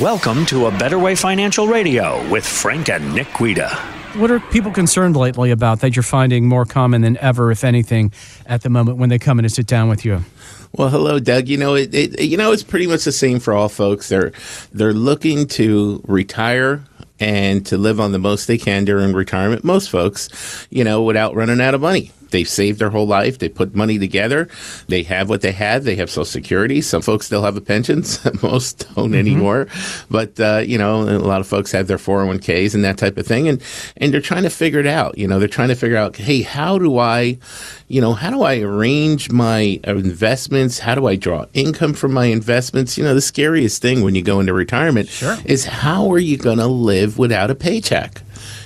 Welcome to A Better Way Financial Radio with Frank and Nick Guida. What are people concerned lately about that you're finding more common than ever, if anything, at the moment when they come in to sit down with you? Well, hello, Doug. You know, it, it, you know, it's pretty much the same for all folks. They're they're looking to retire and to live on the most they can during retirement. Most folks, you know, without running out of money. They've saved their whole life. They put money together. They have what they have. They have Social Security. Some folks still have a pension. Most don't mm-hmm. anymore. But uh, you know, a lot of folks have their 401ks and that type of thing, and and they're trying to figure it out. You know, they're trying to figure out, hey, how do I, you know, how do I arrange my investments? How do I draw income from my investments? You know, the scariest thing when you go into retirement sure. is how are you going to live without a paycheck?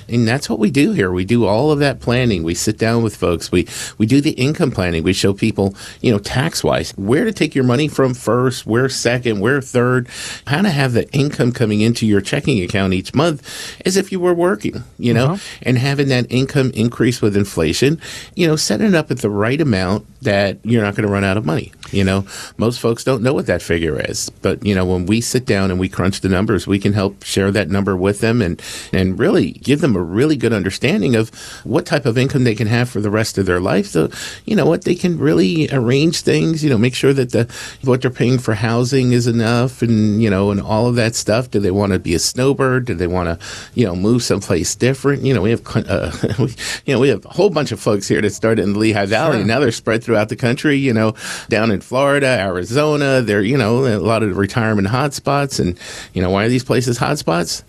And that's what we do here. We do all of that planning. We sit down with folks. We we do the income planning. We show people, you know, tax wise, where to take your money from first, where second, where third, how to have the income coming into your checking account each month as if you were working, you know, uh-huh. and having that income increase with inflation, you know, setting it up at the right amount that you're not going to run out of money. You know, most folks don't know what that figure is, but you know, when we sit down and we crunch the numbers, we can help share that number with them and and really give them a really good understanding of what type of income they can have for the rest of their life. So, you know what, they can really arrange things, you know, make sure that the what they're paying for housing is enough and, you know, and all of that stuff. Do they want to be a snowbird? Do they want to, you know, move someplace different? You know, we have, uh, we, you know, we have a whole bunch of folks here that started in the Lehigh Valley sure. and now they're spread throughout the country, you know, down in Florida, Arizona. They're, you know, a lot of retirement hotspots. And, you know, why are these places hotspots?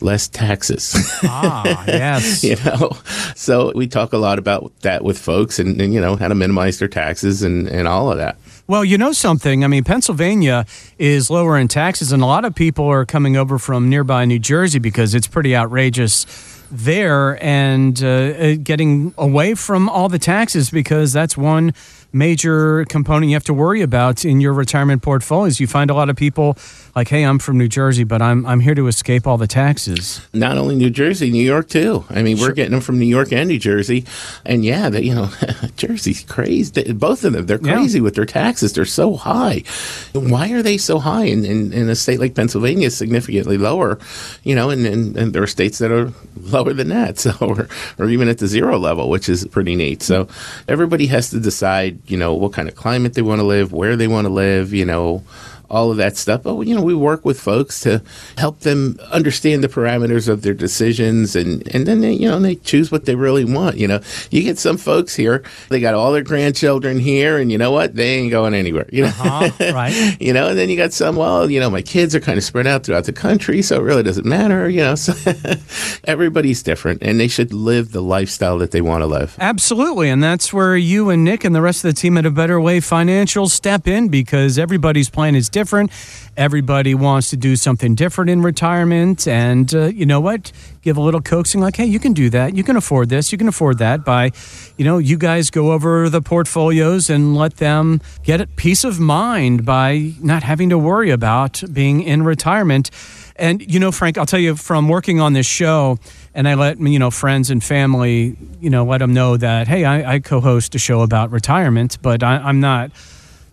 less taxes. ah, yes. you know, so we talk a lot about that with folks and, and, you know, how to minimize their taxes and, and all of that. Well, you know something. I mean, Pennsylvania is lower in taxes, and a lot of people are coming over from nearby New Jersey because it's pretty outrageous there and uh, uh getting away from all the taxes because that's one major component you have to worry about in your retirement portfolios. You find a lot of people like, "Hey, I'm from New Jersey, but I'm I'm here to escape all the taxes." Not only New Jersey, New York too. I mean, we're getting them from New York and New Jersey, and yeah, that you know, Jersey's crazy. Both of them, they're crazy yeah. with their taxes. They're so high. Why are they so high? In, in, in a state like Pennsylvania, is significantly lower. You know, and, and, and there are states that are lower than that, so or, or even at the zero level, which is pretty neat. So everybody has to decide you know, what kind of climate they want to live, where they want to live, you know, all of that stuff. But you know, we work with folks to help them understand the parameters of their decisions, and and then they you know they choose what they really want. You know, you get some folks here, they got all their grandchildren here, and you know what, they ain't going anywhere. You know, uh-huh, right? you know, and then you got some. Well, you know, my kids are kind of spread out throughout the country, so it really doesn't matter. You know, so everybody's different, and they should live the lifestyle that they want to live. Absolutely, and that's where you and Nick and the rest of the team at A Better Way Financial step in because everybody's plan is different. Everybody wants to do something different in retirement. And uh, you know what? Give a little coaxing, like, hey, you can do that. You can afford this. You can afford that by, you know, you guys go over the portfolios and let them get peace of mind by not having to worry about being in retirement. And, you know, Frank, I'll tell you from working on this show, and I let, you know, friends and family, you know, let them know that, hey, I, I co host a show about retirement, but I, I'm not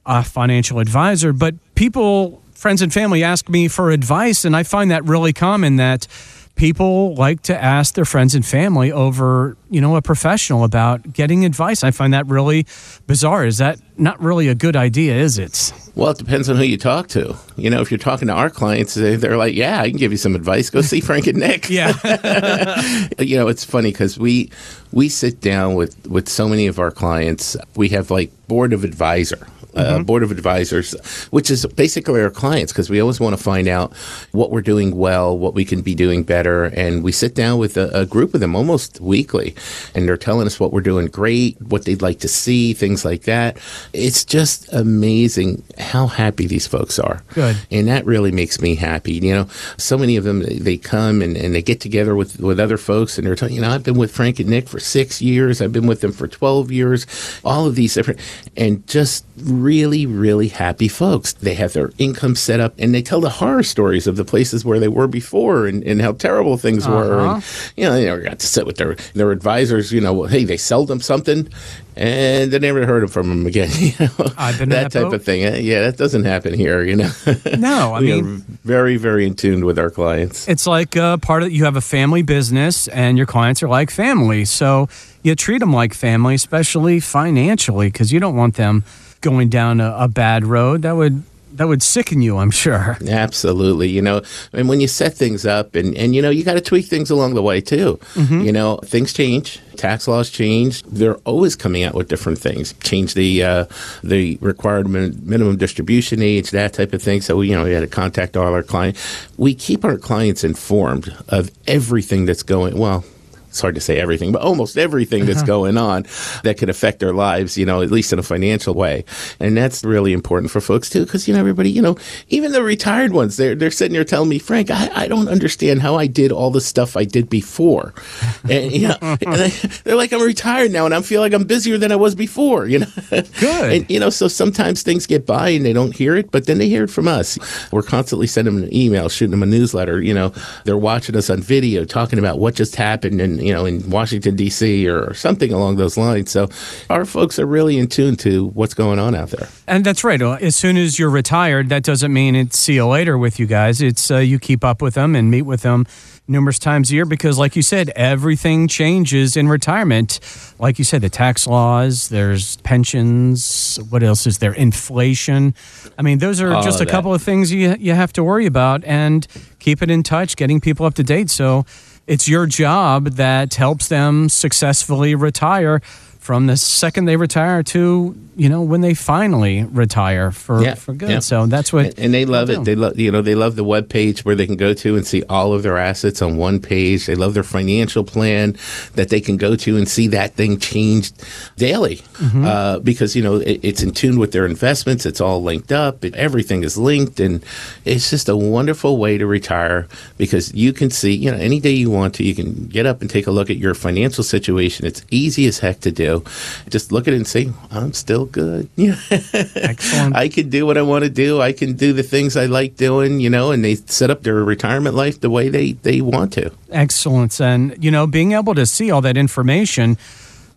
a financial advisor, but people, friends and family ask me for advice, and I find that really common that people like to ask their friends and family over, you know, a professional about getting advice. I find that really bizarre. Is that not really a good idea, is it? Well, it depends on who you talk to. You know, if you're talking to our clients, they're like, "Yeah, I can give you some advice. Go see Frank and Nick." yeah. you know, it's funny because we we sit down with with so many of our clients. We have like board of advisor mm-hmm. board of advisors, which is basically our clients because we always want to find out what we're doing well, what we can be doing better. And we sit down with a, a group of them almost weekly, and they're telling us what we're doing great, what they'd like to see, things like that. It's just amazing how happy these folks are. Good. And that really makes me happy. You know, so many of them, they come and, and they get together with, with other folks and they're telling, you know, I've been with Frank and Nick for six years. I've been with them for 12 years. All of these different, and just really, really happy folks. They have their income set up and they tell the horror stories of the places where they were before and, and how terrible things uh-huh. were. And, you know, they never got to sit with their, their advisors, you know, hey, they sell them something and they never heard from them again. You know, I've been that, type boat. of thing. Yeah, that doesn't happen here. You know, no, I mean, very, very in tune with our clients. It's like uh, part of you have a family business, and your clients are like family, so you treat them like family, especially financially, because you don't want them going down a, a bad road. That would that would sicken you, I'm sure. Absolutely. You know, and when you set things up and, and you know, you got to tweak things along the way too. Mm-hmm. You know, things change, tax laws change. They're always coming out with different things. Change the uh, the required min- minimum distribution age, that type of thing. So, we, you know, we had to contact all our clients. We keep our clients informed of everything that's going, well, it's hard to say everything, but almost everything that's uh-huh. going on that could affect their lives, you know, at least in a financial way. And that's really important for folks too, because, you know, everybody, you know, even the retired ones, they're, they're sitting there telling me, Frank, I, I don't understand how I did all the stuff I did before. And, you know, and they, are like, I'm retired now and I feel like I'm busier than I was before, you know. Good. And, you know, so sometimes things get by and they don't hear it, but then they hear it from us. We're constantly sending them an email, shooting them a newsletter, you know, they're watching us on video, talking about what just happened and, you know, in Washington, D.C. or something along those lines. So our folks are really in tune to what's going on out there. And that's right. As soon as you're retired, that doesn't mean it's see you later with you guys. It's uh, you keep up with them and meet with them numerous times a year because, like you said, everything changes in retirement. Like you said, the tax laws, there's pensions. What else is there? Inflation. I mean, those are All just a that. couple of things you you have to worry about and keep it in touch, getting people up to date. So it's your job that helps them successfully retire from the second they retire to you know when they finally retire for yeah, for good. Yeah. So that's what and, and they love it. They love you know they love the web page where they can go to and see all of their assets on one page. They love their financial plan that they can go to and see that thing changed daily mm-hmm. uh, because you know it, it's in tune with their investments. It's all linked up. It, everything is linked, and it's just a wonderful way to retire because you can see you know any day you want to you can get up and take a look at your financial situation. It's easy as heck to do. Just look at it and say I'm still good. Yeah. Excellent. I can do what I want to do. I can do the things I like doing, you know, and they set up their retirement life the way they, they want to. Excellent. And, you know, being able to see all that information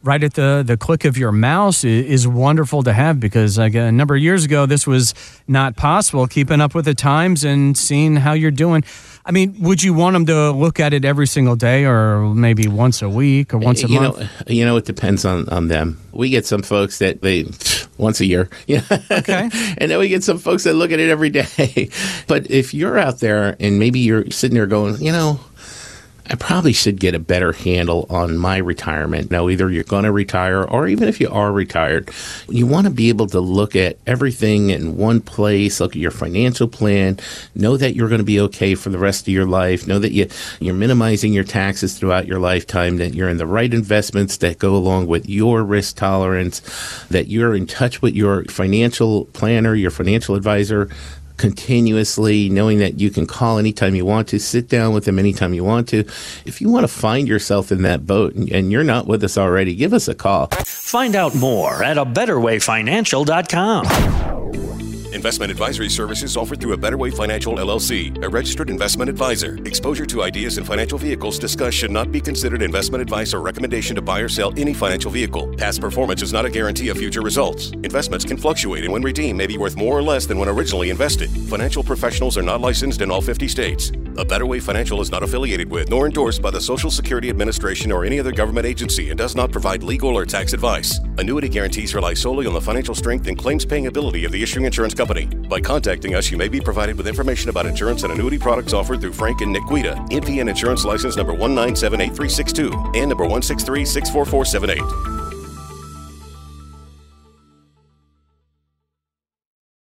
right at the, the click of your mouse is, wonderful to have because like a number of years ago, this was not possible. Keeping up with the times and seeing how you're doing. I mean, would you want them to look at it every single day or maybe once a week or once a you month? Know, you know, it depends on, on them. We get some folks that they once a year. Yeah. Okay. and then we get some folks that look at it every day. but if you're out there and maybe you're sitting there going, you know, I probably should get a better handle on my retirement. Now, either you're going to retire or even if you are retired, you want to be able to look at everything in one place, look at your financial plan, know that you're going to be okay for the rest of your life, know that you, you're minimizing your taxes throughout your lifetime, that you're in the right investments that go along with your risk tolerance, that you're in touch with your financial planner, your financial advisor, continuously, knowing that you can call anytime you want to, sit down with them anytime you want to. If you want to find yourself in that boat and you're not with us already, give us a call. Find out more at a betterwayfinancial.com. Investment advisory services offered through a Better Way Financial LLC, a registered investment advisor. Exposure to ideas and financial vehicles discussed should not be considered investment advice or recommendation to buy or sell any financial vehicle. Past performance is not a guarantee of future results. Investments can fluctuate and when redeemed may be worth more or less than when originally invested. Financial professionals are not licensed in all 50 states. A Better Way Financial is not affiliated with nor endorsed by the Social Security Administration or any other government agency and does not provide legal or tax advice. Annuity guarantees rely solely on the financial strength and claims paying ability of the issuing insurance company. By contacting us, you may be provided with information about insurance and annuity products offered through Frank and Nick Guida, NPN Insurance License number 1978362 and number 163 64478.